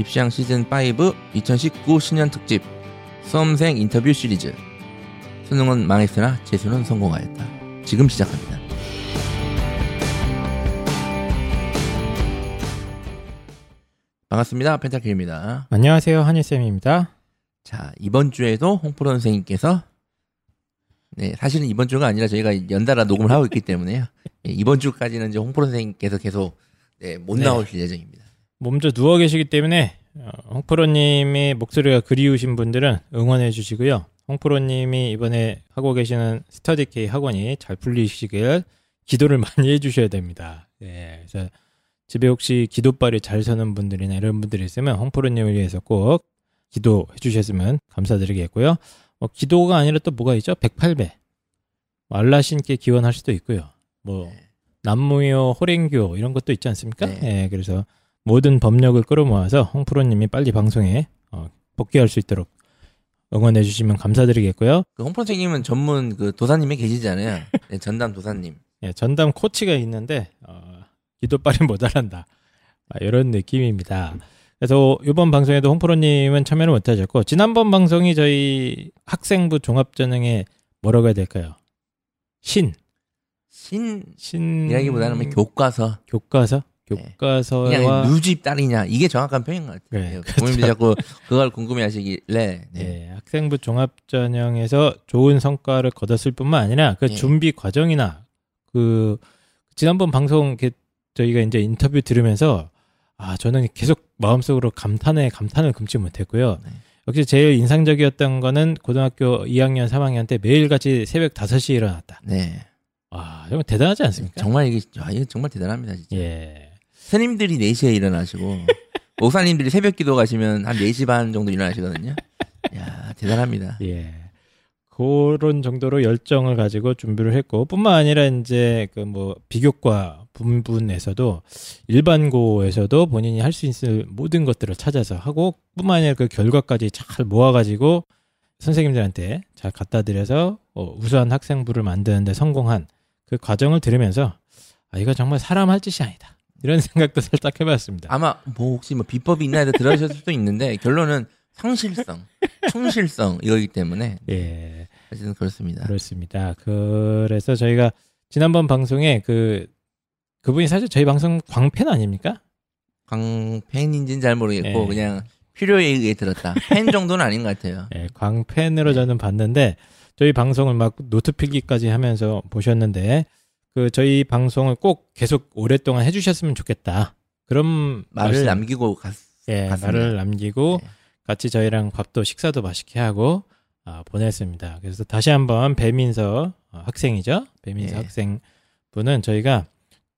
입시왕 시즌 5 2019 신년 특집 수험생 인터뷰 시리즈 수능은 망했으나 재수는 성공하였다. 지금 시작합니다. 반갑습니다. 펜타킬입니다. 안녕하세요. 한일쌤입니다. 자, 이번 주에도 홍프로 선생님께서 네, 사실은 이번 주가 아니라 저희가 연달아 녹음을 하고 있기 때문에요. 예, 이번 주까지는 이제 홍프로 선생님께서 계속 네, 못 네. 나오실 예정입니다. 몸져 누워 계시기 때문에 어, 홍프로님의 목소리가 그리우신 분들은 응원해 주시고요. 홍프로님이 이번에 하고 계시는 스터디 K 학원이 잘 풀리시길 기도를 많이 해주셔야 됩니다. 예, 그래서 집에 혹시 기도발이 잘 서는 분들이나 이런 분들이 있으면 홍프로님을 위해서 꼭 기도해 주셨으면 감사드리겠고요. 뭐 기도가 아니라 또 뭐가 있죠? 108배. 알라신께 기원할 수도 있고요. 뭐 네. 남무효, 호랭교 이런 것도 있지 않습니까? 네. 예, 그래서 모든 법력을 끌어모아서 홍프로님이 빨리 방송에 어, 복귀할 수 있도록 응원해 주시면 감사드리겠고요. 그 홍프로 선생님은 전문 그 도사님에 계시잖아요. 네, 전담 도사님. 예, 전담 코치가 있는데 어, 기도빨이 모자란다. 아, 이런 느낌입니다. 그래서 이번 방송에도 홍프로님은 참여를 못하셨고 지난번 방송이 저희 학생부 종합전형에 뭐라고 해야 될까요? 신, 신 신 이라기보다는 뭐 교과서 교과서, 네. 교과서와 그냥 누집 딸이냐 이게 정확한 표현인 것 같아요. 네, 부모님들이 자꾸 그걸 궁금해하시길래 네. 예, 학생부 종합전형에서 좋은 성과를 거뒀을 뿐만 아니라 그 예. 준비 과정이나 그 지난번 방송 저희가 이제 인터뷰 들으면서 아 저는 계속 마음속으로 감탄에 감탄을 금치 못했고요. 네. 역시 제일 인상적이었던 거는 고등학교 2학년, 3학년 때 매일같이 새벽 5시에 일어났다. 네. 아 정말 대단하지 않습니까? 정말 이게 아, 이게 정말 대단합니다 진짜. 예. 스님들이 4시에 일어나시고 목사님들이 새벽 기도 가시면 한 4시 반 정도 일어나시거든요. 야 대단합니다. 예. 그런 정도로 열정을 가지고 준비를 했고, 뿐만 아니라 이제 그 뭐 비교과 부분에서도 일반고에서도 본인이 할 수 있을 모든 것들을 찾아서 하고, 뿐만 아니라 그 결과까지 잘 모아가지고 선생님들한테 잘 갖다 드려서 어, 우수한 학생부를 만드는데 성공한 그 과정을 들으면서 아, 이거 정말 사람 할 짓이 아니다. 이런 생각도 살짝 해봤습니다. 아마 뭐 혹시 뭐 비법이 있나 해서 들어주실 수도 있는데 결론은 성실성, 충실성 이거기 때문에 예. 사실은 그렇습니다. 그렇습니다. 그래서 저희가 지난번 방송에 그 그분이 사실 저희 방송 광팬 아닙니까? 광팬인지는 잘 모르겠고 네. 그냥 필요에 의해 들었다. 팬 정도는 아닌 것 같아요. 예, 광팬으로 저는 봤는데 저희 방송을 막 노트 필기까지 하면서 보셨는데 그 저희 방송을 꼭 계속 오랫동안 해주셨으면 좋겠다. 그런 말을 말씀, 남기고 갔, 예, 갔습니다. 말을 남기고 네. 같이 저희랑 밥도 식사도 맛있게 하고 아, 보냈습니다. 그래서 다시 한번 배민서 어, 학생이죠. 배민서 네. 학생 분은 저희가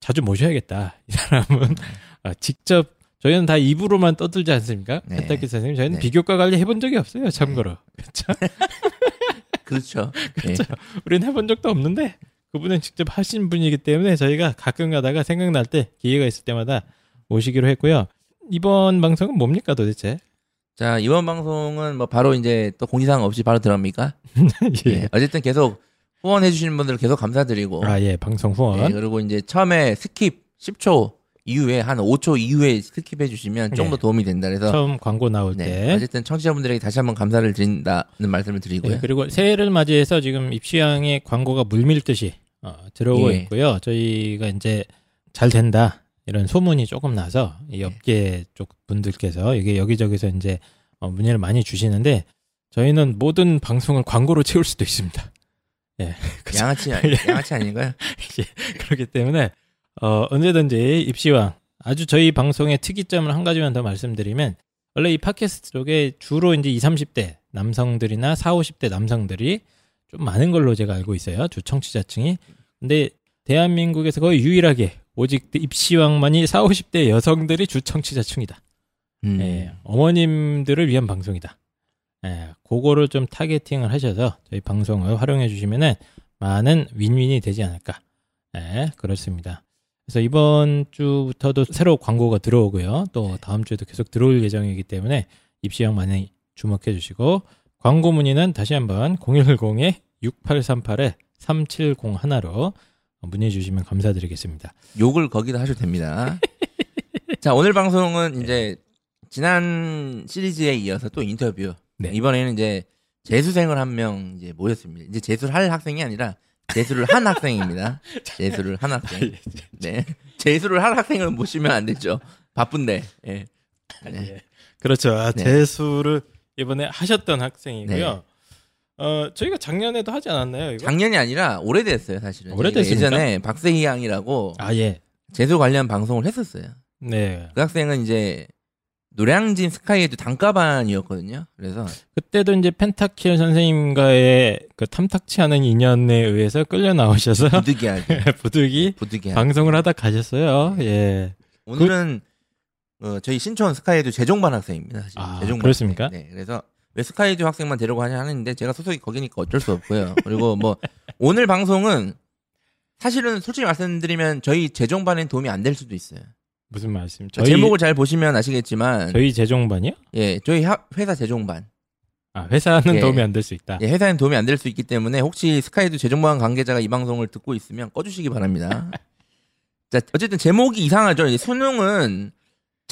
자주 모셔야겠다. 이 사람은 아, 직접 저희는 다 입으로만 떠들지 않습니까? 네. 펜타키 선생님 저희는 네. 비교과 관리 해본 적이 없어요. 참고로 그렇죠. 그렇죠. 네. 우리는 해본 적도 없는데 그분은 직접 하신 분이기 때문에 저희가 가끔 가다가 생각날 때 기회가 있을 때마다 모시기로 했고요. 이번 방송은 뭡니까 도대체? 자 이번 방송은 뭐 바로 이제 또 공지사항 없이 바로 들어갑니까? 예. 어쨌든 계속 후원해 주시는 분들 계속 감사드리고 아, 예, 방송 후원. 예, 그리고 이제 처음에 skip 10초 이후에 한 5초 이후에 skip해 주시면 좀더 네. 도움이 된다 그래서 처음 광고 나올 네, 때. 어쨌든 청취자분들에게 다시 한번 감사를 드린다는 말씀을 드리고요. 네, 그리고 새해를 맞이해서 지금 입시왕의 광고가 물밀듯이 어, 들어오고 예. 있고요. 저희가 이제 잘 된다 이런 소문이 조금 나서 네. 이 업계 쪽 분들께서 이게 여기저기서 이제 어, 문의를 많이 주시는데 저희는 모든 방송을 광고로 채울 수도 있습니다. 예? 양아치 아니- 양아치 아닌가요? 그렇기 때문에 어, 언제든지 입시왕 아주 저희 방송의 특이점을 한 가지만 더 말씀드리면 원래 이 팟캐스트 쪽에 주로 이제 20, 30대 남성들이나 40, 50대 남성들이 좀 많은 걸로 제가 알고 있어요. 주 청취자층이. 근데 대한민국에서 거의 유일하게 오직 입시왕만이 40, 50대 여성들이 주 청취자층이다. 음. 예, 어머님들을 위한 방송이다. 예, 그거를 좀 타겟팅을 하셔서 저희 방송을 활용해 주시면은 많은 윈윈이 되지 않을까. 예, 그렇습니다. 그래서 이번 주부터도 새로 광고가 들어오고요. 또 다음 주에도 계속 들어올 예정이기 때문에 입시형 많이 주목해 주시고 광고 문의는 다시 한번 010-6838-3701로 문의해 주시면 감사드리겠습니다. 욕을 거기다 하셔도 됩니다. 자, 오늘 방송은 이제 지난 시리즈에 이어서 또 인터뷰. 네. 이번에는 이제 재수생을 한 명 이제 모였습니다. 이제 재수를 할 학생이 아니라 재수를 한 학생입니다. 재수를 한 학생. 네. 재수를 할 학생을 모시면 안 되죠. 바쁜데. 예. 네. 예. 그렇죠. 아, 네. 재수를 이번에 하셨던 학생이고요. 어, 저희가 작년에도 하지 않았나요, 이거? 작년이 아니라 오래됐어요, 사실은. 오래됐습니까? 예전에 박세희 양이라고 아, 예. 재수 관련 방송을 했었어요. 네. 그 학생은 이제 노량진 스카이에도 단가반이었거든요. 그래서 그때도 이제 펜타킬 선생님과의 그 탐탁치 않은 인연에 의해서 끌려 나오셔서 부득이하게 부득이 부득이하게 방송을 하다 가셨어요. 예. 오늘은 어, 저희 신촌 스카이에도 재종반 학생입니다. 사실. 아, 재종반 그렇습니까? 학생. 네, 그래서 왜 스카이에도 학생만 데려고 하냐 하는데 제가 소속이 거기니까 어쩔 수 없고요. 그리고 뭐 오늘 방송은 사실은 솔직히 말씀드리면 저희 재종반엔 도움이 안 될 수도 있어요. 무슨 말씀? 저 저희 제목을 잘 보시면 아시겠지만 저희 재종반이요? 예, 저희 하- 회사 재종반 아, 회사는 예. 도움이 안 될 수 있다. 예, 회사엔 도움이 안 될 수 있기 때문에 혹시 스카이도 재종반 관계자가 이 방송을 듣고 있으면 꺼주시기 바랍니다. 자, 어쨌든 제목이 이상하죠. 수능은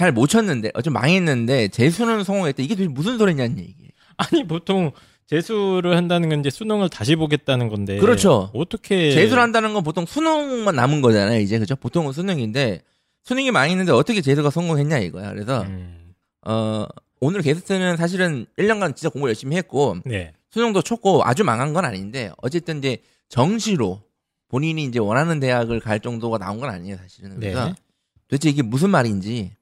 잘 못 쳤는데, 어, 좀 망했는데, 재수는 성공했다. 이게 도대체 무슨 소리냐는 얘기. 아니 보통 재수를 한다는 건 이제 수능을 다시 보겠다는 건데. 그렇죠. 어떻게 재수를 한다는 건 보통 수능만 남은 거잖아요, 이제. 그죠? 보통은 수능인데, 수능이 망했는데 어떻게 재수가 성공했냐 이거야. 그래서, 음, 어, 오늘 게스트는 사실은 1년간 진짜 공부 열심히 했고, 네. 수능도 쳤고 아주 망한 건 아닌데 어쨌든 이제 정시로 본인이 이제 원하는 대학을 갈 정도가 나온 건 아니에요 사실은 그래서 네. 도대체 이게 무슨 말인지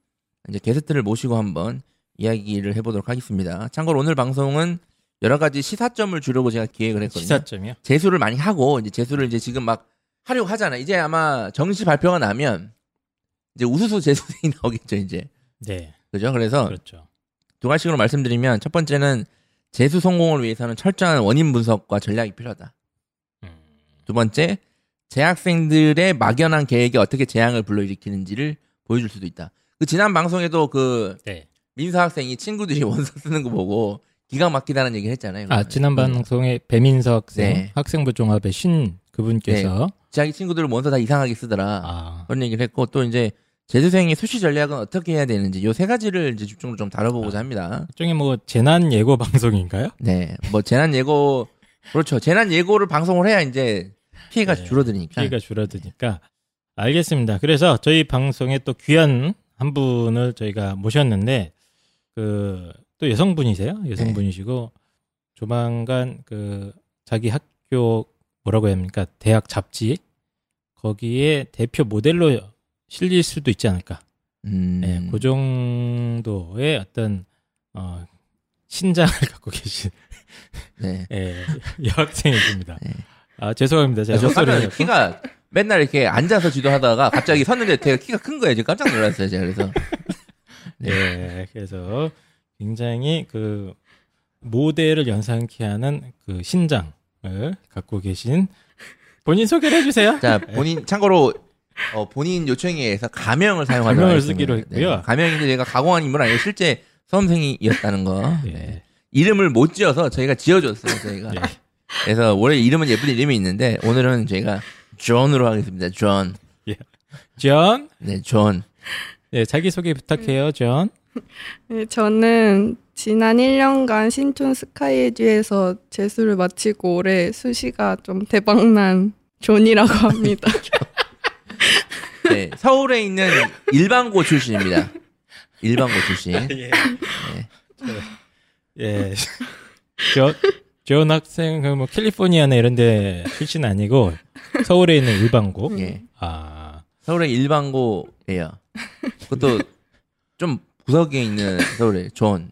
이제 게스트를 모시고 한번 이야기를 해보도록 하겠습니다. 참고로 오늘 방송은 여러 가지 시사점을 주려고 제가 기획을 했거든요. 시사점이요? 재수를 많이 하고 이제 재수를 이제 지금 막 하려고 하잖아. 이제 아마 정시 발표가 나면 이제 우수수 재수생이 나오겠죠 이제 네. 그죠? 그래서 그렇죠. 두 가지로 말씀드리면 첫 번째는 재수 성공을 위해서는 철저한 원인 분석과 전략이 필요하다. 음, 두 번째, 재학생들의 막연한 계획에 어떻게 재앙을 불러일으키는지를 보여줄 수도 있다. 그 지난 방송에도 그 네. 민서 학생이 친구들이 원서 쓰는 거 보고 기가 막히다는 얘기를 했잖아요. 아, 지난 방송에 배민석 학생, 네. 학생부 종합의 신 그분께서 자기 친구들은 원서 다 이상하게 쓰더라. 아, 그런 얘기를 했고 또 이제 재수생의 수시 전략은 어떻게 해야 되는지 요 세 가지를 이제 집중으로 좀 다뤄보고자 아. 합니다. 일종의 뭐 재난 예고 방송인가요? 네, 뭐 재난 예고 그렇죠. 재난 예고를 방송을 해야 이제 피해가 네, 줄어드니까. 피해가 줄어드니까 알겠습니다. 그래서 저희 방송에 또 귀한 한 분을 저희가 모셨는데 그 또 여성분이세요? 여성분이시고 조만간 그 자기 학교 뭐라고 해야 합니까? 대학 잡지 거기에 대표 모델로 실릴 수도 있지 않을까? 음, 네, 그 정도의 어떤 어 신장을 갖고 계신 네. 예, 여학생이십니다. 네. 아 죄송합니다. 제가 저 깜짝 해갖고. 키가 맨날 이렇게 앉아서 지도하다가 갑자기 섰는데 되게 키가 큰 거예요. 지금 깜짝 놀랐어요. 제가 그래서 네, 그래서 굉장히 그 모델을 연상케 하는 그 신장을 갖고 계신 본인 소개를 해주세요. 자 본인 참고로 어, 본인 요청에 의해서 가명을 사용하도록 가명을. 쓰기로 했고요. 네, 가명인데 제가 가공한 인물 아니고 실제 수험생이었다는 거. 네. 네. 이름을 못 지어서 저희가 지어줬어요. 저희가. 네. 그래서 원래 이름은 예쁜 이름이 있는데 오늘은 저희가 존으로 하겠습니다. 존. 존, 네, 존. 네, 자기 소개 부탁해요, 존. 네, 저는 지난 1년간 신촌 스카이에듀에서 재수를 마치고 올해 수시가 좀 대박난 존이라고 합니다. 네, 서울에 있는 일반고 출신입니다. 일반고 출신. 예. 예. 존, 존 학생, 그뭐 캘리포니아나 이런데 출신 아니고 서울에 있는 일반고. 예. 아, 서울의 일반고예요. 그것도 좀 구석에 있는 서울의 존.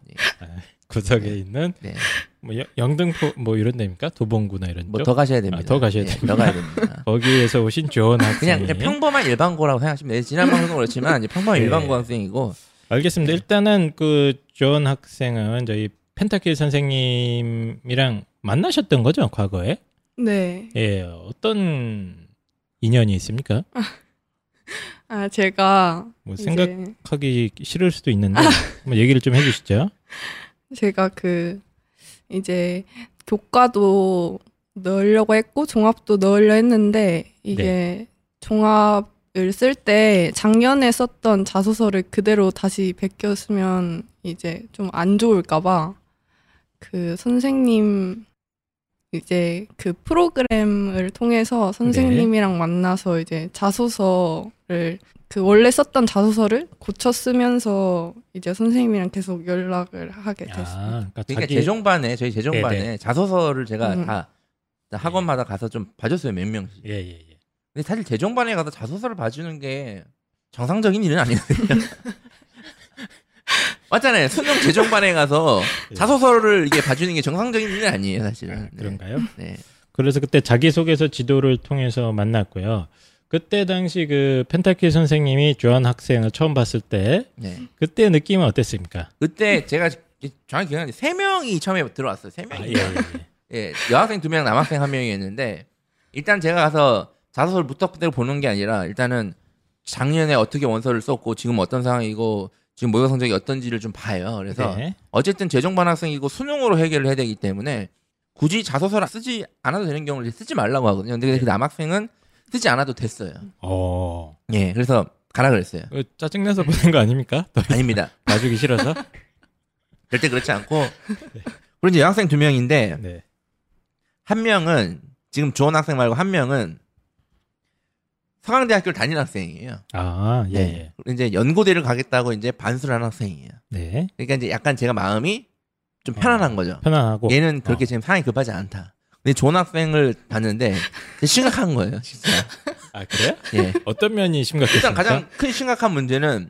구석에 있는 네. 뭐 영- 영등포 뭐 이런 데입니까? 도봉구나 이런 뭐 쪽. 더 가셔야 됩니다. 아, 더 가셔야 예, 됩니다. 더 가야 됩니다. 거기에서 오신 존 학생. 그냥, 그냥 평범한 일반고라고 생각하시면 돼요. 지난 방송도 그렇지만 이제 평범한 네. 일반고 학생이고 알겠습니다. 일단은 그존 학생은 저희 펜타킬 선생님이랑 만나셨던 거죠, 과거에? 네. 예, 어떤 인연이 있습니까? 아, 제가 뭐 생각하기 싫을 수도 있는데 한번 얘기를 좀 해주시죠. 제가 그 이제 교과도 넣으려고 했고 종합도 넣으려 했는데 이게 종합을 쓸 때 작년에 썼던 자소서를 그대로 다시 베껴 쓰면 이제 좀 안 좋을까봐 그 선생님 이제 그 프로그램을 통해서 선생님이랑 만나서 이제 자소서를 그 원래 썼던 자소서를 고쳐 쓰면서 이제 선생님이랑 계속 연락을 하게 됐어요. 아, 그러니까 그러니까 자기 재종반에 저희 재종반에 네네. 자소서를 제가 음. 다, 다 학원마다 가서 좀 봐줬어요 몇 명씩. 예, 예, 예. 근데 사실 재종반에 가서 자소서를 봐주는 게 정상적인 일은 아니거든요. 맞잖아요. 수능 재종반에 가서 예. 자소서를 이게 봐주는 게 정상적인 일은 아니에요, 아, 사실은. 네. 그런가요? 네. 그래서 그때 자기소개서 지도를 통해서 만났고요. 그때 당시 그 펜타키 선생님이 조한 학생을 처음 봤을 때 네. 그때 느낌은 어땠습니까? 그때 제가 정확히 기억나는데 세 명이 처음에 들어왔어요. 세 아, 명이. 예, 예, 예. 예, 여학생 두 명, 남학생 한 명이었는데 일단 제가 가서 자소서를 무턱대고 보는 게 아니라 일단은 작년에 어떻게 원서를 썼고 지금 어떤 상황이고 지금 모의고사 성적이 어떤지를 좀 봐요. 그래서 네. 어쨌든 재종반 학생이고 수능으로 해결을 해야 되기 때문에 굳이 자소서를 쓰지 않아도 되는 경우를 쓰지 말라고 하거든요. 근데 그 남학생은 쓰지 않아도 됐어요. 어, 예, 그래서 가라 그랬어요. 그 짜증내서 보낸 거 아닙니까? 더 아닙니다. 봐주기 싫어서? 절대 그렇지 않고 그리고 이제 여학생 두 명인데 네. 한 명은 지금 조원 학생 말고 한 명은 서강대학교를 다니는 학생이에요. 아, 예, 네. 예. 이제 연고대를 가겠다고 이제 반수를 하는 학생이에요. 네. 그러니까 이제 약간 제가 마음이 좀 편안한 거죠. 편안하고. 얘는 그렇게 어. 지금 상황이 급하지 않다. 근데 좋은 학생을 봤는데 심각한 거예요, 진짜. 아, 그래요? 예. 어떤 면이 심각했습니까? 일단 가장 큰 심각한 문제는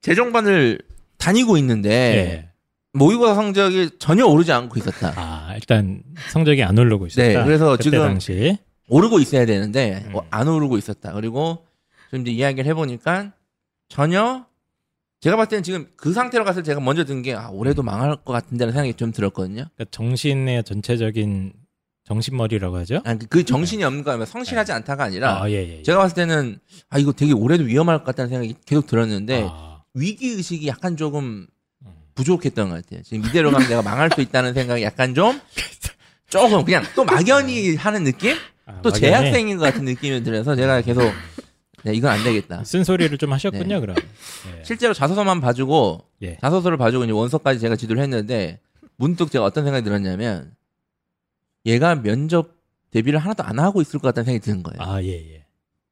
재정반을 다니고 있는데 예. 모의고사 성적이 전혀 오르지 않고 있었다. 아, 일단 성적이 안 오르고 있었다. 네, 그래서 지금 당시. 오르고 있어야 되는데 음. 어, 안 오르고 있었다. 그리고 좀 이제 이야기를 해보니까 전혀 제가 봤을 때는 지금 그 상태로 갔을 때 제가 먼저 든 게 아, 올해도 망할 것 같은데라는 생각이 좀 들었거든요. 그러니까 정신의 전체적인 정신머리라고 하죠? 아니, 그 정신이 없는 거 아니면 성실하지 않다가 아니라 아, 예, 예. 예. 제가 봤을 때는 아 이거 되게 올해도 위험할 것 같다는 생각이 계속 들었는데 아, 위기 의식이 약간 조금 음. 부족했던 것 같아요. 지금 이대로 가면 내가 망할 수 있다는 생각이 약간 좀 조금 그냥 또 막연히 하는 느낌? 아, 또 재학생인 것 같은 느낌이 들어서 제가 계속 야, 이건 안 되겠다. 쓴소리를 좀 하셨군요, 네. 그럼. 예. 실제로 자소서만 봐주고 예. 자소서를 봐주고 이제 원서까지 제가 지도를 했는데 문득 제가 어떤 생각이 들었냐면 얘가 면접 대비를 하나도 안 하고 있을 것 같다는 생각이 드는 거예요. 아, 예, 예.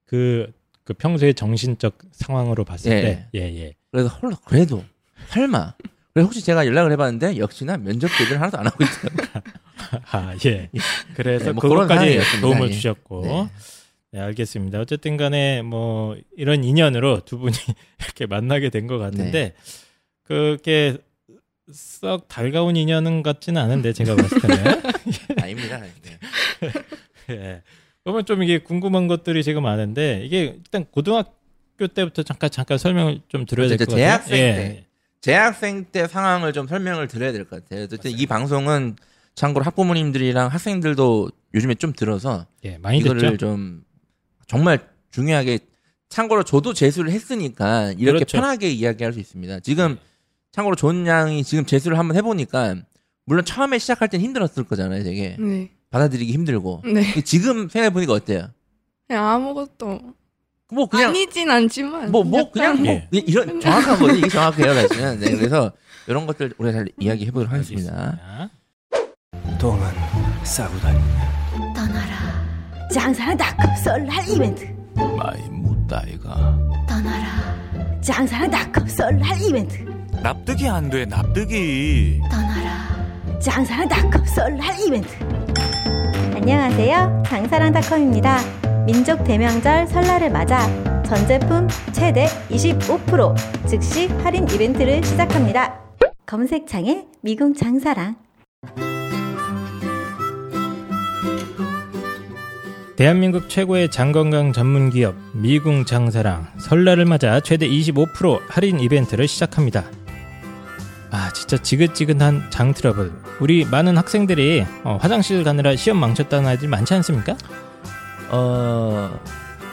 그, 그 평소의 정신적 상황으로 봤을 예. 때, 예, 예. 그래서 헐 그래도 설마 그래서 혹시 제가 연락을 해봤는데 역시나 면접 대비를 하나도 안 하고 있더라고요. 아, 예. 그래서 네, 뭐 그것까지. 도움을 예. 주셨고, 네. 네. 알겠습니다. 어쨌든 간에 뭐, 이런 인연으로 두 분이 이렇게 만나게 된 것 같은데, 네. 그게 썩 달가운 인연은 같지는 않은데, 제가 봤을 때는. 아닙니다. 네. 예. 그러면 좀 이게 궁금한 것들이 지금 많은데, 이게 일단 고등학교 때부터 잠깐, 잠깐 설명을 좀 드려야 될 것. 같아요. 재학생 예. 때. 재학생 때 상황을 좀 설명을 드려야 될 것 같아요. 어쨌든 이 방송은 참고로 학부모님들이랑 학생들도 요즘에 좀 들어서 예, 많이 이거를 듣죠. 좀 정말 중요하게 참고로 저도 재수를 했으니까 이렇게 그렇죠. 편하게 이야기할 수 있습니다. 지금 참고로 존 양이 지금 재수를 한번 해보니까 물론 처음에 시작할 땐 힘들었을 거잖아요, 되게 네. 받아들이기 힘들고. 네. 지금 생각해 보니까 어때요? 그냥 아무것도 뭐 그냥 아니진 않지만 뭐뭐 그냥 뭐 예. 이런 정확하거든요. 이게 정확해요, 사실은. 네, 그래서 이런 것들 우리가 잘 이야기해 보도록 하겠습니다. 똥은 싸고 다니냐 떠나라. 장사는 닷컴 썰할 이벤트. 마이 묻다이가. 떠나라. 장사는 닷컴 썰할 이벤트. 납득이 안 돼 납득이. 떠나라. 장사는 닷컴 썰할 이벤트. 안녕하세요. 장사랑닷컴입니다. 민족 대명절 설날을 맞아 전 제품 최대 25% 즉시 할인 이벤트를 시작합니다. 검색창에 미궁 장사랑 대한민국 최고의 장건강 전문 기업 미궁 장사랑 설날을 맞아 최대 25% 할인 이벤트를 시작합니다. 아 진짜 지긋지긋한 장 트러블. 우리 많은 학생들이 어, 화장실 가느라 시험 망쳤다는 아이들 많지 않습니까? 어,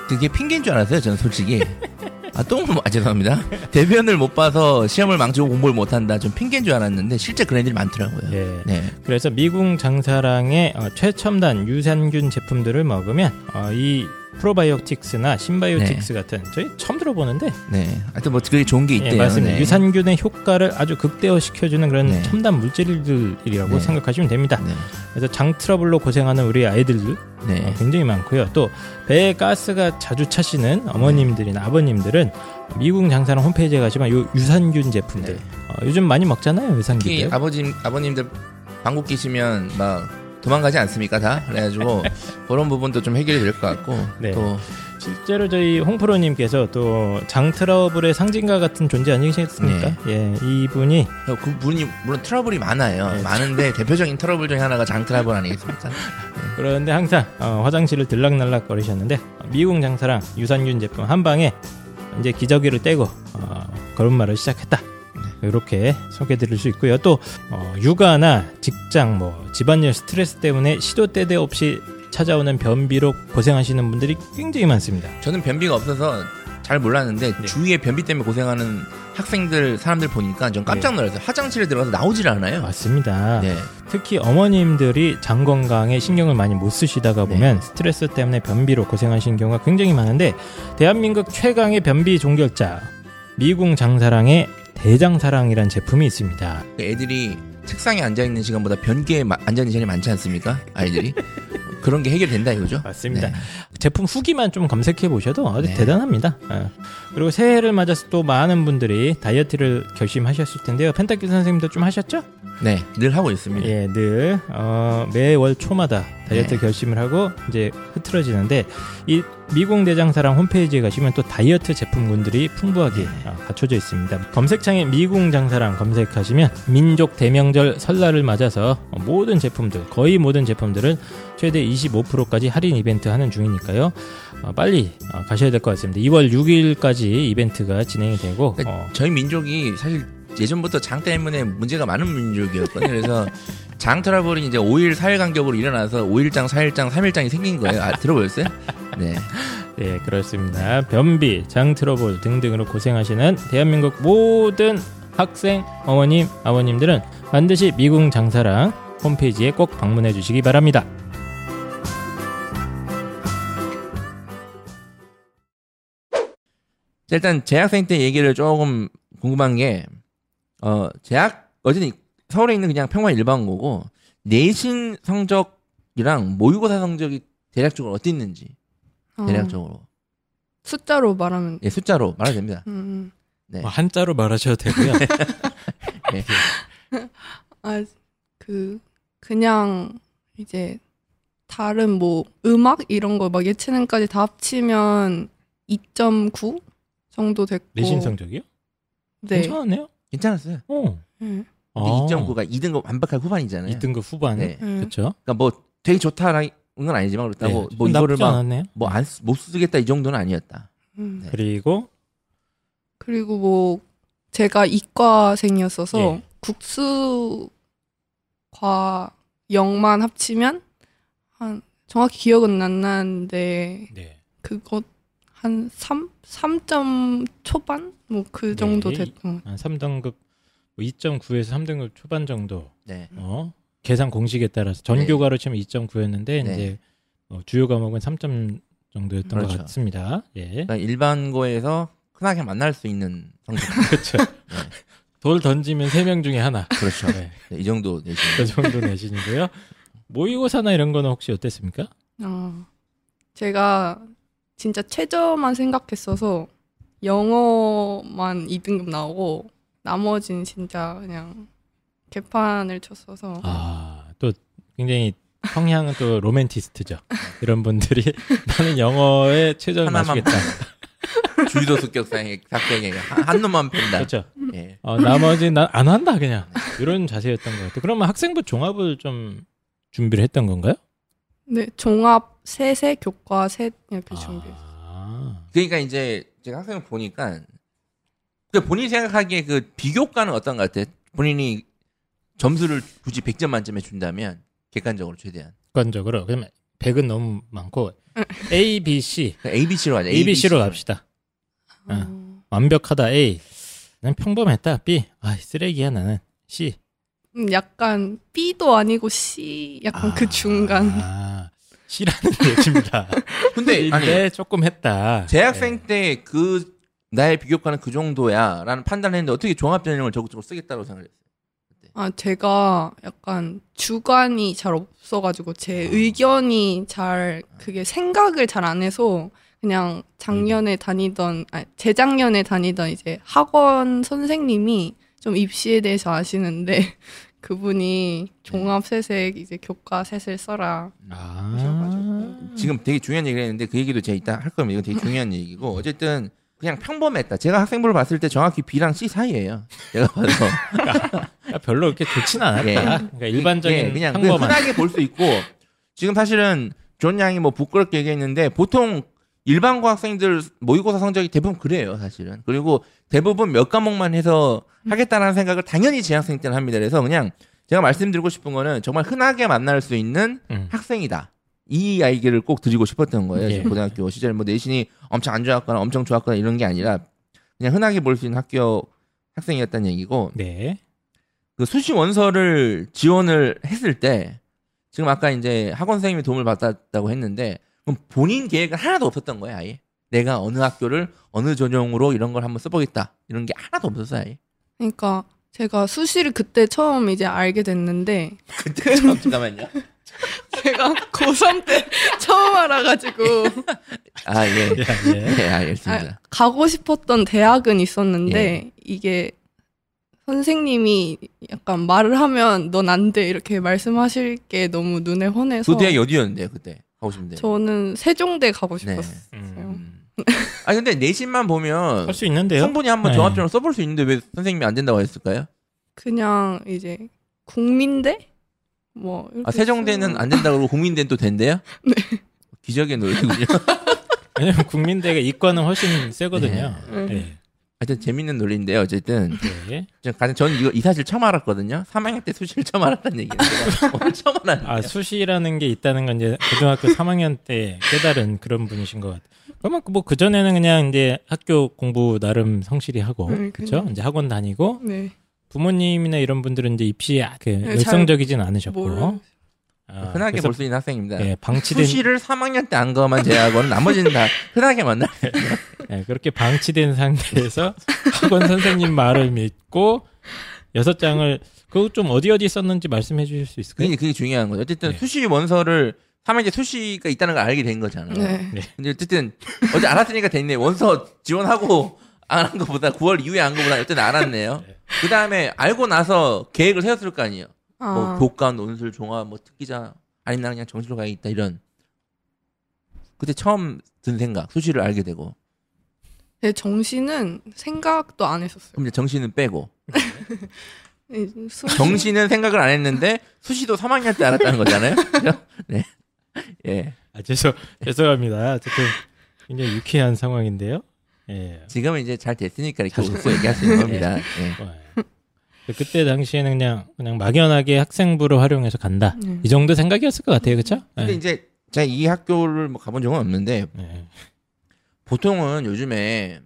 그게 핑계인 줄 알았어요, 저는 솔직히. 아, 똥을, 아, 죄송합니다. 대변을 못 봐서 시험을 망치고 공부를 못한다. 좀 핑계인 줄 알았는데, 실제 그런 애들이 많더라고요. 예. 네. 그래서 미궁 장사랑의 어, 최첨단 유산균 제품들을 먹으면 어, 이 프로바이오틱스나 신바이오틱스 같은 저희 처음 들어보는데 네. 하여튼 뭐 그게 좋은 게 예, 있대요. 맞습니다. 네. 유산균의 효과를 아주 극대화시켜주는 그런 네. 첨단 물질들이라고 네. 생각하시면 됩니다. 네. 그래서 장 트러블로 고생하는 우리 아이들 네. 어, 굉장히 많고요. 또 배에 가스가 자주 차시는 어머님들이나 아버님들은 미국 장사랑 홈페이지에 가시면 요 유산균 제품들 네. 어, 요즘 많이 먹잖아요. 특히 유산균들. 아버지 아버님들 방귀 뀌시면 막 도망가지 않습니까 다 그래가지고 그런 부분도 좀 해결이 될 것 같고 네. 또 실제로 저희 홍프로님께서 또 장 트러블의 상징과 같은 존재 아니겠습니까? 예, 이분이 그 분이 물론 트러블이 많아요. 네. 많은데 대표적인 트러블 중에 하나가 장 트러블 아니겠습니까? 그런데 항상 어, 화장실을 들락날락 거리셨는데 미국 장사랑 유산균 제품 한 방에 이제 기저귀를 떼고 어, 걸음마를 시작했다. 이렇게 소개드릴 수 있고요. 또 어, 육아나 직장, 뭐 집안일 스트레스 때문에 시도 때대 없이 찾아오는 변비로 고생하시는 분들이 굉장히 많습니다. 저는 변비가 없어서 잘 몰랐는데 네. 주위에 변비 때문에 고생하는 학생들 사람들 보니까 전 깜짝 놀랐어요. 화장실에 들어가서 나오질 않아요. 맞습니다. 네. 특히 어머님들이 장 건강에 신경을 많이 못 쓰시다가 네. 보면 스트레스 때문에 변비로 고생하시는 경우가 굉장히 많은데 대한민국 최강의 변비 종결자 미궁 장사랑의 대장사랑이란 제품이 있습니다. 애들이 책상에 앉아 있는 시간보다 변기에 마- 앉아 있는 시간이 많지 않습니까? 아이들이 그런 게 해결된다 이거죠? 맞습니다. 네. 제품 후기만 좀 검색해 보셔도 아주 네. 대단합니다. 예. 그리고 새해를 맞아서 또 많은 분들이 다이어트를 결심하셨을 텐데요. 펜타키 선생님도 좀 하셨죠? 네, 늘 하고 있습니다. 예, 늘 어, 매월 초마다 다이어트 네. 결심을 하고 이제 흐트러지는데 이 미궁 대장사랑 홈페이지에 가시면 또 다이어트 제품군들이 풍부하게 어, 갖춰져 있습니다. 검색창에 미궁 장사랑 검색하시면 민족 대명절 설날을 맞아서 어, 모든 제품들 거의 모든 제품들은 최대 25%까지 할인 이벤트 하는 중이니까요. 어, 빨리 어, 가셔야 될 것 같습니다. 2월 6일까지 이벤트가 진행이 되고 어, 저희 민족이 사실 예전부터 장 때문에 문제가 많은 민족이었거든요. 그래서 장 트러블이 이제 5일, 4일 간격으로 일어나서 5일장, 4일장, 3일장이 생긴 거예요. 아, 들어보셨어요? 네. 예, 그렇습니다. 변비, 장 트러블 등등으로 고생하시는 대한민국 모든 학생, 어머님, 아버님들은 반드시 미궁 장사랑 홈페이지에 꼭 방문해 주시기 바랍니다. 자, 일단 재학생 때 얘기를 조금 궁금한 게, 어, 재학, 어쨌든 서울에 있는 그냥 평범한 일반고고, 내신 성적이랑 모의고사 성적이 대략적으로 어땠는지, 어, 대략적으로. 숫자로 말하면 예, 숫자로 말해도 됩니다. 음, 네. 뭐 한자로 말하셔도 되고요. 네. 아, 그 그냥 이제 다른 뭐 음악 이런 거 막 예체능까지 다 합치면 2.9 정도 됐고 내신 성적이요? 네. 괜찮았네요. 괜찮았어요. 어. 네. 아, 2.9가 2등급 완벽할 후반이잖아요. 2등급 후반. 네. 네. 그렇죠. 그러니까 뭐 되게 좋다라는 건 아니지만 그렇다고 뭐 이거를 막 않았네요. 뭐안못 쓰겠다 이 정도는 아니었다. 음. 네. 그리고 그리고 뭐 제가 이과생이었어서 예. 국수과 영만 합치면 한 정확히 기억은 안 나는데 네. 그거 한 3, 3점 초반 뭐 그 정도 네. 됐고 한 3등급 2.9에서 3등급 초반 정도 네. 어, 계산 공식에 따라서 전교과로 치면 2.9였는데 네. 이제 어, 주요 과목은 3점 정도였던 것 그렇죠. 같습니다. 예. 그러니까 일반고에서 흔하게 만날 수 있는 성적. 그렇죠. 돌 던지면 3명 중에 하나. 그렇죠. 네. 네, 이 정도 내신. 그 정도 내신이고요. 모의고사나 이런 거는 혹시 어땠습니까? 어, 제가 진짜 최저만 생각했어서 영어만 2등급 나오고 나머지는 진짜 그냥 개판을 쳤어서 아, 또 굉장히 성향은 또 로맨티스트죠. 이런 분들이 나는 영어에 최저를 하나만 맞추겠다. 주의도 습격상에 삭격에 한, 한 놈만 뺀다. 그렇죠. 예. 어, 나머지 난안 한다 그냥 이런 자세였던 것 같아요. 그러면 학생부 종합을 좀 준비를 했던 건가요? 네 종합 세세 교과 셋 이렇게 준비했어요. 아, 그러니까 이제 제가 학생을 보니까 그 본인이 생각하기에 그 비교과는 어떤 것 같아? 본인이 점수를 굳이 100점 만점에 준다면 객관적으로 최대한. 객관적으로. 그러면 100은 너무 많고 A, B, C, 그러니까 ABC로 가자. A, B, C로 갑시다. 어, 완벽하다 A, 난 평범했다 B, 아 쓰레기야 나는. C. 음, 약간 B도 아니고 C. 약간 그 중간. 아, C라는 얘기입니다. 근데 아니 근데 조금 했다. 재학생 네. 때그 나의 비교과는 그 정도야라는 판단을 했는데 어떻게 종합 전형을 적극적으로 쓰겠다고 생각했어요. 아, 제가 약간 주관이 잘 없어가지고 제 의견이 잘 그게 생각을 잘 안 해서 그냥 작년에 다니던, 아니, 재작년에 다니던 이제 학원 선생님이 좀 입시에 대해서 아시는데 그분이 종합 셋에 이제 교과 셋을 써라. 아. 지금 되게 중요한 얘기를 했는데 그 얘기도 제가 이따 할 겁니다. 이건 되게 중요한 얘기고 어쨌든 그냥 평범했다. 제가 학생부를 봤을 때 정확히 B랑 C 사이예요. 제가 봐서 아, 별로 그렇게 좋진 않았다. 예. 그러니까 일반적인 예, 그냥, 그냥 평범한. 흔하게 볼 수 있고 지금 사실은 존 양이 뭐 부끄럽게 얘기했는데 보통 일반고 학생들 모의고사 성적이 대부분 그래요, 사실은. 그리고 대부분 몇 과목만 해서 하겠다라는 생각을 당연히 재학생 때는 합니다. 그래서 그냥 제가 말씀드리고 싶은 거는 정말 흔하게 만날 수 있는 음. 학생이다. 이 아이디를 꼭 드리고 싶었던 거예요. 예. 고등학교 시절 뭐 내신이 엄청 안 좋았거나 엄청 좋았거나 이런 게 아니라 그냥 흔하게 볼 수 있는 학교 학생이었다는 얘기고 네. 그 수시 원서를 지원을 했을 때 지금 아까 이제 학원 선생님이 도움을 받았다고 했는데 그럼 본인 계획은 하나도 없었던 거야 아예. 내가 어느 학교를 어느 전형으로 이런 걸 한번 써보겠다. 이런 게 하나도 없었어 아예. 그러니까 제가 수시를 그때 처음 이제 알게 됐는데 그때 참 잠깐만요. 제가 고3 때 처음 알아가지고. 아 예. 예, 예. 네, 알겠습니다. 아, 가고 싶었던 대학은 있었는데 이게 선생님이 약간 말을 하면 넌 안 돼 이렇게 말씀하실 게 너무 눈에 환해서 그 대학이 어디였는데요 그때 하고 싶은데 저는 세종대 가고 네. 싶었어요. 음. 아 근데 내신만 보면 할 수 있는데요. 충분히 한번 네. 종합전을 써볼 수 있는데 왜 선생님이 안 된다고 했을까요? 그냥 이제 국민대 뭐 이렇게 아 세종대는 쓰면- 안 된다고 그러고 국민대는 또 된대요? 네. 기적의 논리군요. 왜냐면 국민대가 이과는 훨씬 세거든요. 네. 네. 하여튼 재밌는 논리인데요. 어쨌든 네. 저- 가장 저는 이거 이 사실 처음 알았거든요. 3학년 때 수시를 처음 알았다는 얘기예요. 오늘 처음 알았는데. 아 수시라는 게 있다는 건 이제 고등학교 3학년 때 깨달은 그런 분이신 것 같아요. 그러면 뭐그 전에는 그냥 이제 학교 공부 나름 성실히 하고 네, 그렇죠. 이제 학원 다니고 네. 부모님이나 이런 분들은 이제 입시에 그 네, 잘 열성적이진 않으셨고 아, 흔하게 볼 수 있는 학생입니다. 예, 방치된 수시를 3학년 때 안 거만 제외하고는 나머지는 다 흔하게 만나. 예, 그렇게 방치된 상태에서 학원 선생님 말을 믿고 여섯 장을 그거 좀 어디 어디 썼는지 말씀해 주실 수 있을까요? 그게, 그게 중요한 거죠. 어쨌든 네. 수시 원서를 3학년 때 수시가 있다는 걸 알게 된 거잖아요. 네. 근데 어쨌든 어제 알았으니까 됐네. 원서 지원하고 안한 것보다 9월 이후에 한 것보다 어쨌든 알았네요. 그 다음에 알고 나서 계획을 세웠을 거 아니에요. 아, 뭐 교과, 논술, 종합, 뭐 특기자 아니면 나 그냥 정시로 가야겠다 이런. 그때 처음 든 생각, 수시를 알게 되고. 네, 정시는 생각도 안 했었어요. 그럼 이제 정시는 빼고. 네, 수- 정시는 생각을 안 했는데 수시도 3학년 때 알았다는 거잖아요. 그죠? 네. 예. 아, 죄송 죄송합니다. 어쨌든 굉장히 유쾌한 상황인데요. 예. 지금은 이제 잘 됐으니까 이렇게 웃고 얘기할 수 있는 겁니다. 예. 어, 그때 당시에는 그냥 그냥 막연하게 학생부를 활용해서 간다. 네. 이 정도 생각이었을 것 같아요, 그렇죠? 근데 이제 제가 이 학교를 뭐 가본 적은 없는데 네. 보통은 요즘에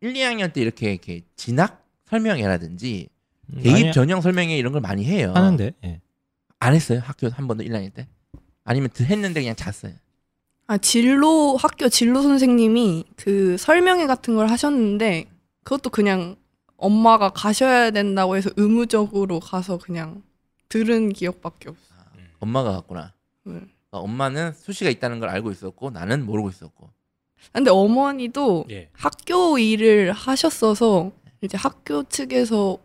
1, 2학년 때 이렇게 이렇게 진학 설명회라든지 음, 대입 전형 설명회 이런 걸 많이 해요. 하는데. 예. 안 했어요? 학교 한 번도 1학년 때? 아니면 드- 했는데 그냥 잤어요. 아 진로 학교 진로 선생님이 그 설명회 같은 걸 하셨는데 그것도 그냥 엄마가 가셔야 된다고 해서 의무적으로 가서 그냥 들은 기억밖에 없어. 엄마가 갔구나. 네. 그러니까 엄마는 수시가 있다는 걸 알고 있었고 나는 모르고 있었고. 근데 어머니도 예. 학교 일을 하셨어서 이제 학교 측에서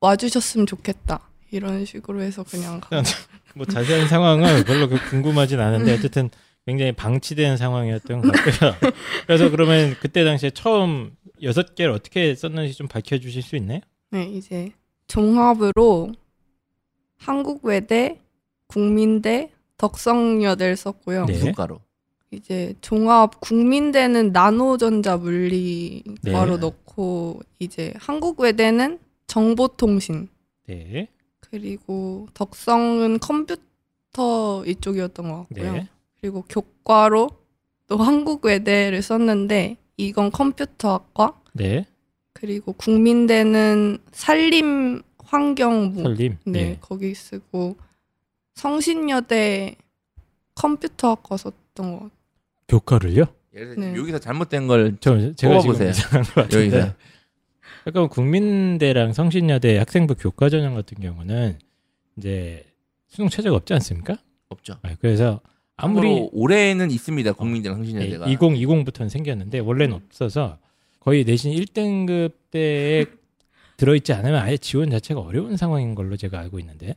와주셨으면 좋겠다 이런 식으로 해서 그냥 가- 뭐 자세한 상황은 별로 그 궁금하진 않은데 어쨌든 굉장히 방치된 상황이었던 것 같고요. 그래서 그러면 그때 당시에 처음 여섯 개를 어떻게 썼는지 좀 밝혀주실 수 있나요? 네 이제 종합으로 한국외대, 국민대, 덕성여대를 썼고요. 네. 무속가로. 이제 종합 국민대는 나노전자 물리과로 네. 넣고 이제 한국외대는 정보통신 네. 그리고 덕성은 컴퓨터 이쪽이었던 것 같고요. 네. 그리고 교과로 또 한국외대를 썼는데 이건 컴퓨터학과 네. 그리고 국민대는 산림 환경부 설림. 네 예. 거기 쓰고 성신여대 컴퓨터학과 썼던 것 같아요. 교과를요? 예를 들어 네. 여기서 잘못된 걸 저 제가 뽑아보세요. 여기서 약간 국민대랑 성신여대 학생부 교과 전형 같은 경우는 이제 수능 최저가 없지 않습니까? 없죠. 아, 그래서 아무리 아무리 올해는 있습니다. 국민대랑 성신여대가. 2020부터는 생겼는데 원래는 없어서 거의 내신 1등급 때에 들어있지 않으면 아예 지원 자체가 어려운 상황인 걸로 제가 알고 있는데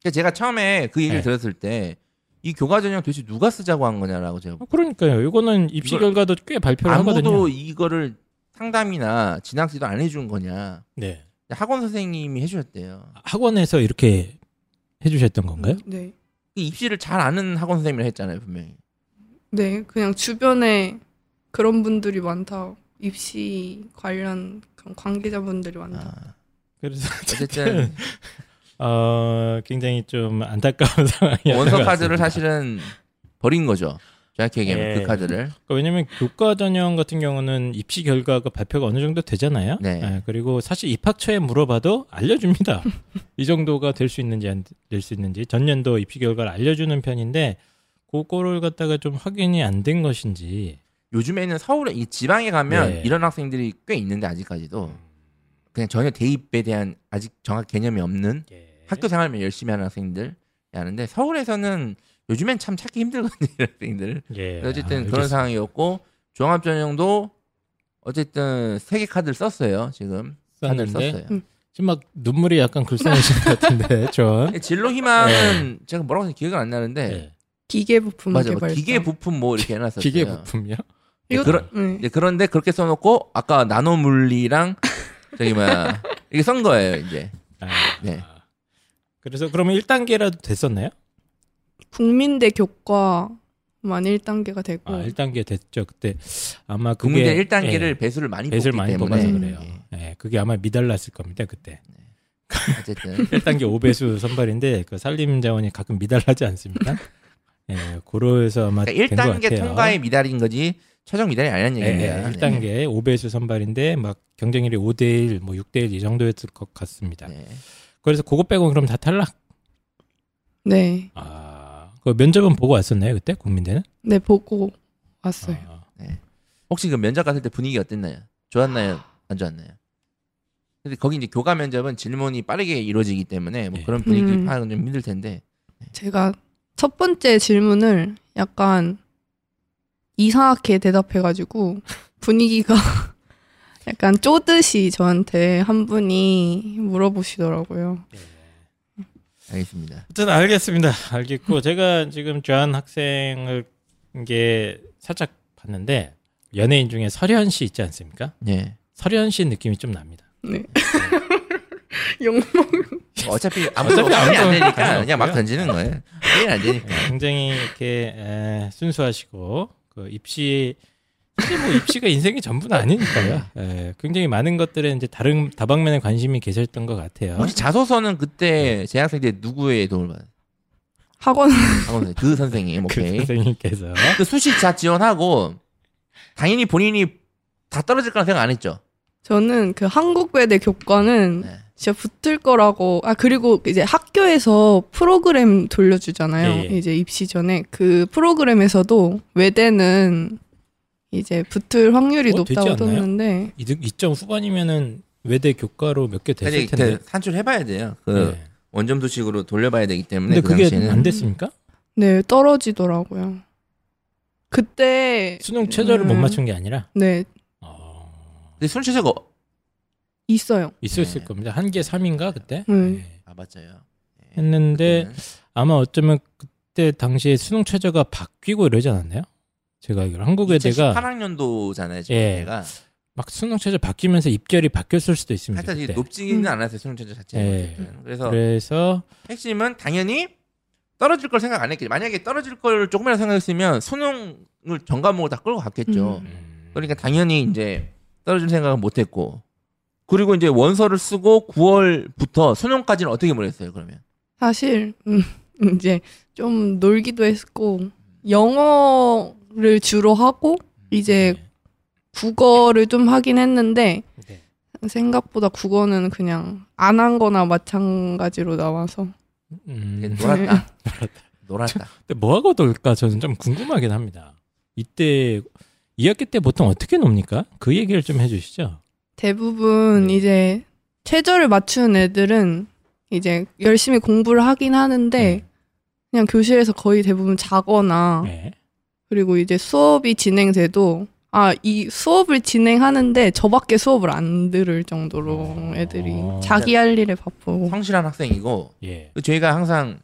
그러니까 제가 처음에 그 얘기를 네. 들었을 때 이 교과 전형 도대체 누가 쓰자고 한 거냐라고 제가 어, 그러니까요. 이거는 입시 결과도 꽤 발표를 아무도 하거든요. 이거를 상담이나 진학지도 안 해준 거냐. 네. 학원 선생님이 해주셨대요. 학원에서 이렇게 해주셨던 건가요? 네. 입시를 잘 아는 학원 선생님이라 했잖아요, 분명히. 네, 그냥 주변에 그런 분들이 많다. 입시 관련 그런 관계자분들이 많다. 아, 그래서 어쨌든 어, 굉장히 좀 안타까운 상황이었던 원서 것 카드를. 사실은 버린 거죠. 정확히 얘기하면 예. 그 카드를. 그러니까 왜냐면 교과 전형 같은 경우는 입시 결과가 발표가 어느 정도 되잖아요. 네. 예, 그리고 사실 입학처에 물어봐도 알려줍니다. 이 정도가 될 수 있는지 안 될 수 있는지 전년도 입시 결과를 알려주는 편인데 그거를 갖다가 좀 확인이 안 된 것인지 요즘에는 서울에 이 지방에 가면 네. 이런 학생들이 꽤 있는데 아직까지도 그냥 전혀 대입에 대한 아직 정확 개념이 없는 학교 생활만 열심히 하는 학생들 하는데 서울에서는 요즘엔 참 찾기 힘들거든요 이런 학생들. 예. 어쨌든 아, 그런. 상황이었고 종합 전형도 어쨌든 세 개 카드를 썼어요 지금 카드를 썼는데 썼어요. 음. 지금 막 눈물이 약간 글썽이신 것 같은데 전. 진로 희망은 제가 뭐라고 했는지 기억이 안 나는데 예. 기계 부품 맞아 뭐. 기계 부품 뭐 이렇게 해놨었어요. 기계 부품이요? 네, 이거 그런 네. 네, 그런데 그렇게 써놓고 아까 나노 물리랑 저기 뭐야 이게 쓴 거예요 이제. 아, 네. 그래서 그러면 1단계라도 됐었나요? 국민대 교과만 1단계가 되고 아, 1단계 됐죠. 그때 아마 그게 국민대 1단계를 예, 배수를 많이 배수를 뽑기 많이 때문에 뽑아서 음. 그래요. 예, 예, 그게 아마 미달났을 겁니다. 그때. 어쨌든 1단계 5배수 선발인데 그 산림 자원이 가끔 미달하지 않습니까? 예, 고로에서 아마 그러니까 된것 1단계 같아요. 통과의 미달인 거지 최종 미달이 예, 얘기입니다. 예, 1단계 5배수 선발인데 막 경쟁률이 5대 1, 뭐 6대 1 이 정도였을 것 같습니다. 네. 그래서 그거 빼고 그럼 다 탈락. 네. 아, 그 면접은 보고 왔었나요 그때 국민대는? 네, 보고 왔어요. 아, 혹시 그 면접 갔을 때 분위기 어땠나요? 좋았나요? 안 좋았나요? 근데 거기 이제 교감 면접은 질문이 빠르게 이루어지기 때문에 뭐 예. 그런 분위기 음. 파악은 좀 힘들 텐데 제가 첫 번째 질문을 약간 이상하게 대답해가지고 분위기가 약간 쪼듯이 저한테 한 분이 물어보시더라고요. 알겠습니다. 어쨌든 알겠습니다. 알겠고 제가 지금 존 학생을 이게 살짝 봤는데 연예인 중에 설현 씨 있지 않습니까? 예. 설현 씨 느낌이 좀 납니다. 네. 욕먹 어차피 아무도 어차피 안 되니까 그냥 막. 던지는 거예요. 이해 안 되니까. 예, 굉장히 이렇게 에, 순수하시고 그 입시 사실 뭐 입시가 인생의 전부는 아니니까요. 예, 굉장히 많은 것들에 이제 다른 다방면에 관심이 계셨던 것 같아요. 혹시 자소서는 그때 재학생 때 누구의 도움을 받아요? 학원 학원 그 선생님, 그 오케이. 선생님께서 그 수시 자 지원하고 당연히 본인이 다 떨어질 거라 생각 안 했죠. 저는 그 한국외대 교과는 네. 진짜 붙을 거라고 아 그리고 이제 학교에서 프로그램 돌려주잖아요. 예, 예. 이제 입시 전에 그 프로그램에서도 외대는 이제 붙을 확률이 어, 높다고 않나요? 떴는데 2점 후반이면은 외대 교과로 몇 개 됐을 텐데. 그 산출해봐야 돼요. 그 예. 원점수식으로 돌려봐야 되기 때문에 근데 그 그게 당시에는 안 됐습니까? 네 떨어지더라고요. 그때 수능 최저를 못 음. 맞춘 게 아니라 네 어, 근데 순체제가 있어요. 있었을 네. 겁니다. 한 개 3인가 그때 음. 예. 아 맞아요. 했는데 그때는. 아마 어쩌면 그때 당시에 수능 최저가 바뀌고 이러지 않았나요? 제가 알기로 한국외대가 2018학년도잖아요. 지금 예. 내가 막 수능 최저 바뀌면서 입결이 바뀌었을 수도 있습니다. 살짝 그때. 높지는 음. 않았어요. 수능 체제 자체가. 예. 어쨌든. 그래서 그래서 핵심은 당연히 떨어질 걸 생각 안 했겠죠. 만약에 떨어질 걸 조금이라도 생각했으면 수능을 전 과목을 다 끌고 갔겠죠. 음. 음, 그러니까 당연히 이제 떨어질 생각은 못 했고. 그리고 이제 원서를 쓰고 9월부터 수능까지는 어떻게 보냈어요, 그러면? 사실 음, 이제 좀 놀기도 했고 영어 를 주로 하고 이제 네. 국어를 좀 하긴 했는데 네. 생각보다 국어는 그냥 안 한 거나 마찬가지로 나와서 음, 놀았다. 놀았다. 근데 뭐 하고 놀까 저는 좀 궁금하긴 합니다. 이때 2학기 때 보통 어떻게 놉니까? 그 얘기를 좀 해주시죠. 대부분 네. 이제 최저를 맞추는 애들은 이제 열심히 공부를 하긴 하는데 네. 그냥 교실에서 거의 대부분 자거나 네. 그리고 이제 수업이 진행돼도 아 이 수업을 진행하는데 저밖에 수업을 안 들을 정도로 어. 애들이 자기 할 일에 바쁘고 성실한 학생이고 예. 그 저희가 항상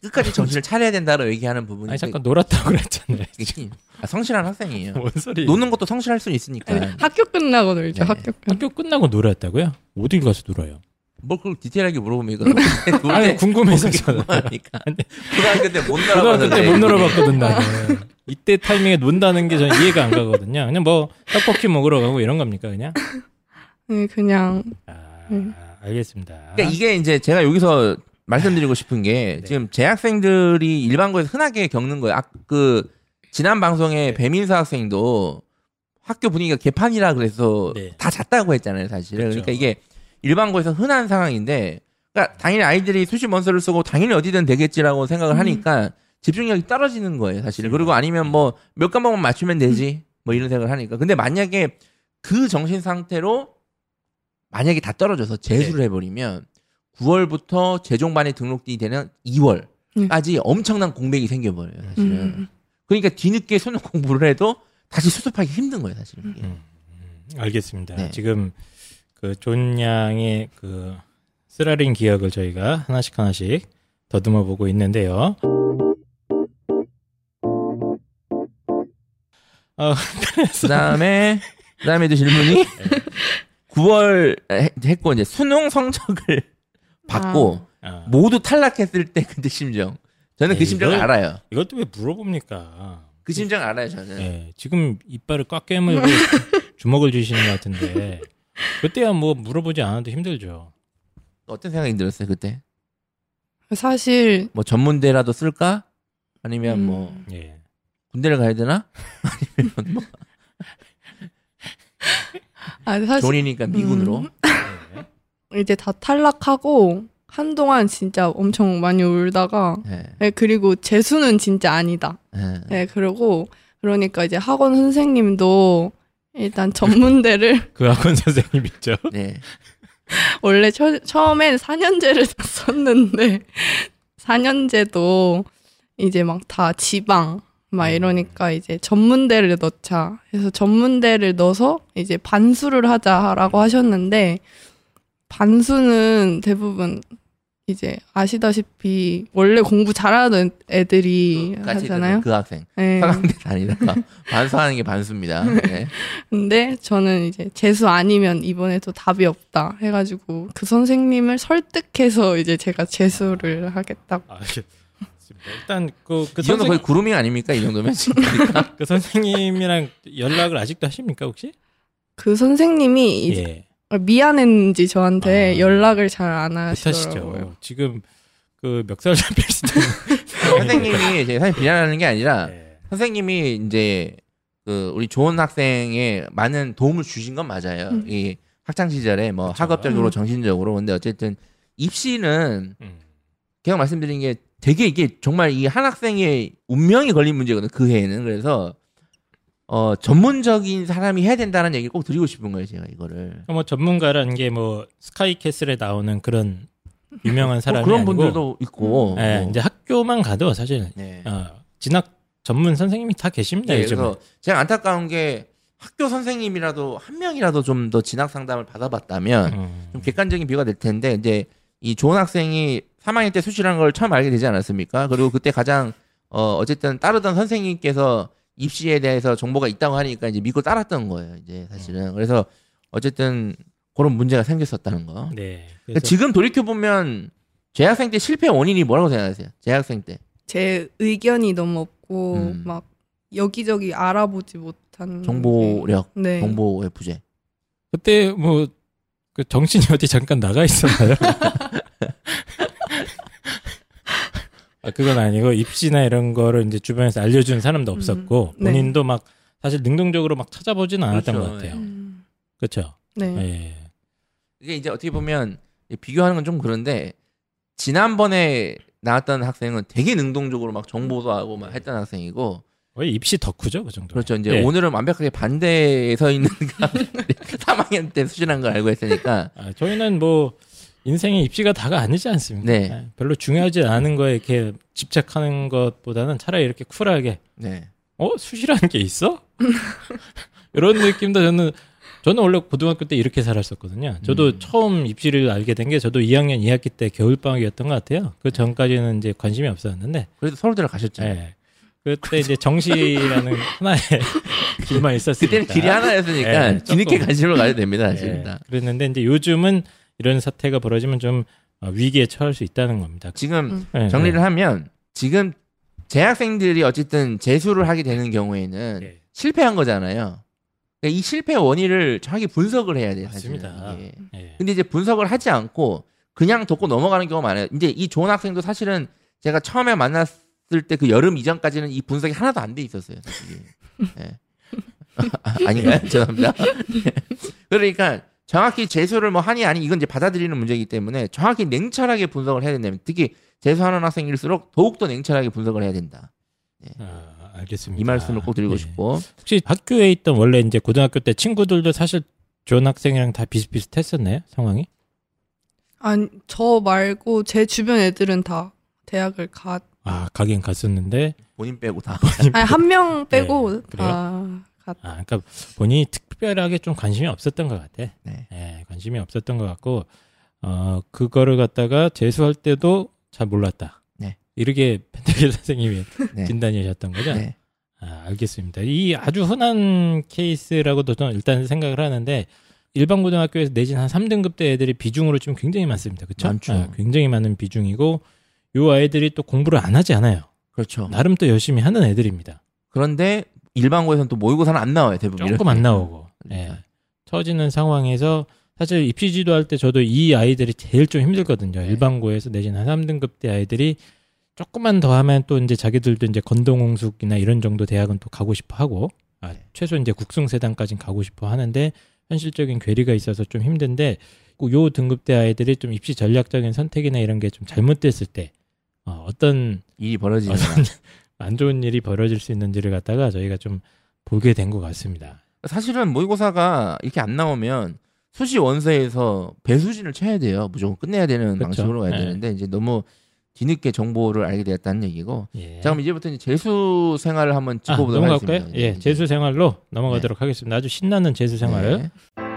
끝까지 정신을 차려야 된다고 얘기하는 부분이 아니 잠깐 놀았다고 그랬잖아요. 아, 성실한 학생이에요. 뭔 소리? 노는 것도 성실할 수 있으니까. 아니, 학교 끝나고 놀죠 네. 학교 끝 학교 끝나고 놀았다고요? 어딜 가서 놀아요? 뭘 그걸 디테일하게 물어보면 이거 놀 아니 때 궁금해서 그게 저는. 뭐하니까. 고등학교 때못 놀아봤는데 때못 놀아봤거든 나는. 이때 타이밍에 논다는 게 저는 이해가 안 가거든요. 그냥 뭐 떡볶이 먹으러 가고 이런 겁니까 그냥? 네, 그냥 아, 음. 알겠습니다. 그러니까 이게 이제 제가 여기서 말씀드리고 싶은 게 네. 지금 재학생들이 일반고에서 흔하게 겪는 거예요. 아, 그 지난 방송에 네. 배민서 학생도 학교 분위기가 개판이라 그래서 네. 다 잤다고 했잖아요, 사실은. 그렇죠. 그러니까 이게 일반고에서 흔한 상황인데, 그러니까 당연히 아이들이 수시 원서를 쓰고 당연히 어디든 되겠지라고 생각을 음. 하니까 집중력이 떨어지는 거예요, 사실은. 그리고 아니면 뭐 몇 과목만 맞추면 되지, 뭐 이런 생각을 하니까. 근데 만약에 그 정신 상태로 만약에 다 떨어져서 재수를 해버리면 9월부터 재종반에 등록이 되는 2월까지 엄청난 공백이 생겨버려요, 사실은. 음, 그러니까 뒤늦게 수능 공부를 해도 다시 수습하기 힘든 거예요, 사실은. 이게. 음, 음, 알겠습니다. 네. 지금 그존 양의 그 쓰라린 기억을 저희가 하나씩 하나씩 더듬어 보고 있는데요. 어, 그 다음에, 그 다음에도 질문이 9월 해- 했고, 이제 수능 성적을 받고 아, 모두 탈락했을 때 그때 심정. 저는 그 에이, 심정을 이걸- 알아요. 이것도 왜 물어봅니까? 그 심정 알아요, 저는. 네, 지금 이빨을 꽉 깨물고 주먹을 쥐시는 것 같은데 그때야 뭐 물어보지 않아도 힘들죠. 어떤 생각이 들었어요, 그때? 사실 뭐 전문대라도 쓸까? 아니면 뭐 음, 예. 군대를 가야 되나? 아 사실 존이니까 미군으로. 음. 네. 이제 다 탈락하고 한동안 진짜 엄청 많이 울다가 네. 네, 그리고 재수는 진짜 아니다. 네. 네, 그리고 그러니까 이제 학원 선생님도 일단 전문대를 그 학원 선생님 있죠. 네. 원래 처, 처음엔 4년제를 썼는데 4년제도 이제 막 다 지방 막 음. 이러니까 이제 전문대를 넣자 해서 전문대를 넣어서 이제 반수를 하자라고 하셨는데 반수는 대부분 이제 아시다시피 원래 공부 잘하는 애들이 같이 하잖아요. 그 학생. 네. 서강대 다니다가 반수하는 게 반수입니다. 네. 근데 저는 이제 재수 아니면 이번에도 답이 없다 해가지고 그 선생님을 설득해서 이제 제가 재수를 하겠다고. 아, 시- 일단 그, 그, 이 정도 선생, 거의 구루밍 아닙니까? 이 정도면 지금 그러니까. 그 선생님이랑 연락을 아직도 하십니까 혹시? 그 선생님이 예. 미안했는지 저한테 아. 연락을 잘 안. 하시더라고요. 지금 그 멱살 잡힐 수도 선생님이 이제 사실 비난하는 게 아니라 예. 선생님이 이제 그 우리 좋은 학생에 많은 도움을 주신 건 맞아요. 음. 이 학창 시절에 뭐 그쵸. 학업적으로 음. 정신적으로 근데 어쨌든 입시는 음. 제가 말씀드린 게 되게 이게 정말 이 한 학생의 운명이 걸린 문제거든요. 그 해에는 그래서 어 전문적인 사람이 해야 된다는 얘기를 꼭 드리고 싶은 거예요. 제가 이거를 뭐 전문가라는 게 뭐 스카이캐슬에 나오는 그런 유명한 뭐 사람이 그런 아니고 분들도 있고 예, 뭐. 이제 학교만 가도 사실 네. 어, 진학 전문 선생님이 다 계십니다 네, 요즘. 그래서 제가 안타까운 게 학교 선생님이라도 한 명이라도 좀 더 진학 상담을 받아봤다면 음. 좀 객관적인 비유가 될 텐데 이제 이 좋은 학생이 3학년 때 수시라는 걸 처음 알게 되지 않았습니까? 그리고 그때 가장 어 어쨌든 따르던 선생님께서 입시에 대해서 정보가 있다고 하니까 이제 믿고 따랐던 거예요. 이제 사실은 그래서 어쨌든 그런 문제가 생겼었다는 거. 네. 그러니까 지금 돌이켜 보면 재학생 때 실패 원인이 뭐라고 생각하세요? 재학생 때 제 의견이 너무 없고 음. 막 여기저기 알아보지 못한 정보력, 게- 네. 정보의 부재. 그때 뭐 그 정신이 어디 잠깐 나가 있었나요? 아, 그건 아니고 입시나 이런 거를 이제 주변에서 알려주는 사람도 없었고 음, 네. 본인도 막 사실 능동적으로 막 찾아보지는 않았던 그렇죠. 것 같아요. 음, 그렇죠. 네. 예. 이게 이제 어떻게 보면 비교하는 건 좀 그런데 지난번에 나왔던 학생은 되게 능동적으로 막 정보도 하고 막 했던 학생이고 거의 입시 덕후죠, 그 정도. 그렇죠. 이제 예. 오늘은 완벽하게 반대에 서 있는 3학년 때 수준한 걸 알고 있으니까 아, 저희는 뭐 인생의 입시가 다가 아니지 않습니까? 네. 예, 별로 중요하지 않은 거에 이렇게 집착하는 것보다는 차라리 이렇게 쿨하게 네. 어 수시라는 게 있어? 이런 느낌도 저는 저는 원래 고등학교 때 이렇게 살았었거든요. 저도 음. 처음 입시를 알게 된 게 저도 2학년 2학기 때 겨울 방학이었던 것 같아요. 그 전까지는 이제 관심이 없었는데, 그래도 서울대를 가셨죠. 예. 그때 이제 정시라는 하나의 길만 있었으니까. 그때는 길이 하나였으니까 예, 뒤늦게. 관심을 가져야 됩니다. 다. 그랬는데 이제 요즘은 이런 사태가 벌어지면 좀 어, 위기에 처할 수 있다는 겁니다. 지금 예, 정리를 예. 하면 지금 재학생들이 어쨌든 재수를 하게 되는 경우에는 예. 실패한 거잖아요. 그러니까 이 실패 원인을 정확히 분석을 해야 돼요. 맞습니다. 예. 예. 근데 이제 분석을 하지 않고 그냥 덮고 넘어가는 경우가 많아요. 이제 이 좋은 학생도 사실은 제가 처음에 만났을 때 그 여름 이전까지는 이 분석이 하나도 안 돼 있었어요. 사실. 예. 아, 아닌가요? 죄송합니다. 그러니까 정확히 재수를 뭐 하니 아니 이건 이제 받아들이는 문제이기 때문에 정확히 냉철하게 분석을 해야 된다면 특히 재수하는 학생일수록 더욱더 냉철하게 분석을 해야 된다. 아, 알겠습니다. 이 말씀을 꼭 드리고 예. 싶고 혹시 학교에 있던 원래 이제 고등학교 때 친구들도 사실 좋은 학생이랑 다 비슷비슷했었나요? 상황이? 아니 저 말고 제 주변 애들은 다 대학을 가. 아 가긴 갔었는데 본인 빼고 다. 아니 한 명 빼고 네, 그래요? 다 갔. 아 그러니까 본인이 특별하게 좀 관심이 없었던 것 같아. 네. 예, 관심이 없었던 것 같고 어 그거를 갖다가 재수할 때도 잘 몰랐다. 네. 이렇게 펜타길 선생님이 네. 진단이셨던 거죠? 네. 아, 알겠습니다. 이 아주 흔한 케이스라고도 저는 일단 생각을 하는데 일반 고등학교에서 내진 한 3등급 때 애들이 비중으로 좀 굉장히 많습니다. 그렇죠? 많죠. 굉장히 많은 비중이고 요 아이들이 또 공부를 안 하지 않아요. 그렇죠. 나름 또 열심히 하는 애들입니다. 그런데 일반고에서는 또 모의고사는 안 나와요 대부분. 조금 이렇게. 안 나오고. 예. 처지는 상황에서 사실 입시 지도 할 때 저도 이 아이들이 제일 좀 힘들거든요. 네. 일반고에서 내진 한 3등급 때 아이들이 조금만 더 하면 또 이제 자기들도 이제 건동홍숙이나 이런 정도 대학은 또 가고 싶어 하고 아, 네. 최소 이제 국승세단까지는 가고 싶어 하는데 현실적인 괴리가 있어서 좀 힘든데 그요 등급대 아이들이 좀 입시 전략적인 선택이나 이런 게 좀 잘못됐을 때 어, 어떤 일이 벌어지는 안 좋은 일이 벌어질 수 있는지를 갖다가 저희가 좀 보게 된 것 같습니다. 사실은 모의고사가 이렇게 안 나오면 수시 원서에서 배수진을 쳐야 돼요. 무조건 끝내야 되는 그렇죠. 방식으로 가야 네. 되는데 이제 너무 뒤늦게 정보를 알게 되었다는 얘기고. 예. 자 그럼 이제부터 이제 재수 생활을 한번 아, 짚어보도록 넘어갈까요? 하겠습니다. 예. 재수 생활로 넘어가도록 하겠습니다. 아주 신나는 재수 생활을. 네.